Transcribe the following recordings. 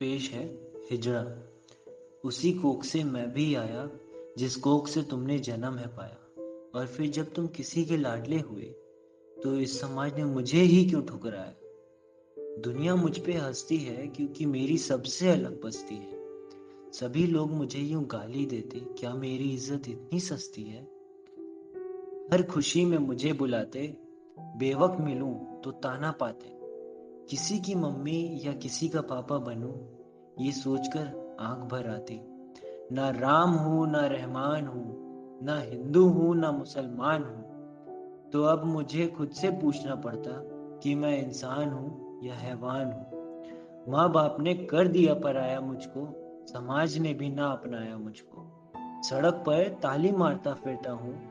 पेश है, हिजड़ा। उसी कोख से मैं भी आया, जिस कोख से तुमने जन्म है पाया। और फिर जब तुम किसी के लाडले हुए तो इस समाज ने मुझे ही क्यों ठुकराया? दुनिया मुझ पे हंसती है, क्योंकि मेरी सबसे अलग बस्ती है। सभी लोग मुझे यूँ गाली देते, क्या मेरी इज़्ज़त इतनी सस्ती है? हर खुशी में मुझे बुलाते, बेवक मिलूं तो ताना पाते। किसी की मम्मी या किसी का पापा बनूं, ये सोचकर आँख भर आती। ना राम हूँ, ना रहमान हूँ, ना हिंदू हूँ, ना मुसलमान हूँ। तो अब मुझे खुद से पूछना पड़ता कि मैं इंसान हूँ या हैवान हूँ। माँ बाप ने कर दिया पराया मुझको, समाज ने भी ना अपनाया मुझको। सड़क पर ताली मारता फिरता हूँ,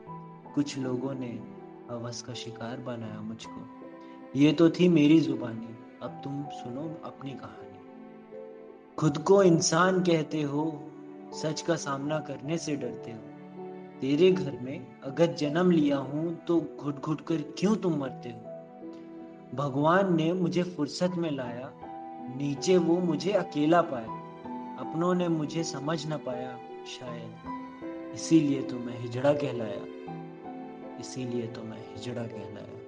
कुछ लोगों ने हवस का शिकार बनाया मुझको। ये तो थी मेरी जुबानी। अब तुम सुनो अपनी कहानी। खुद को इंसान कहते हो, सच का सामना करने से डरते हो। तेरे घर में अगर जन्म लिया हूँ तो घुट घुट कर क्यों तुम मरते हो? भगवान ने मुझे फुर्सत में लाया, नीचे वो मुझे अकेला पाया। अपनों ने मुझे समझ न पाया शायद। इसीलिए तो मैं हिजड़ा कहलाया। इसीलिए तो मैं हिजड़ा कहलाया।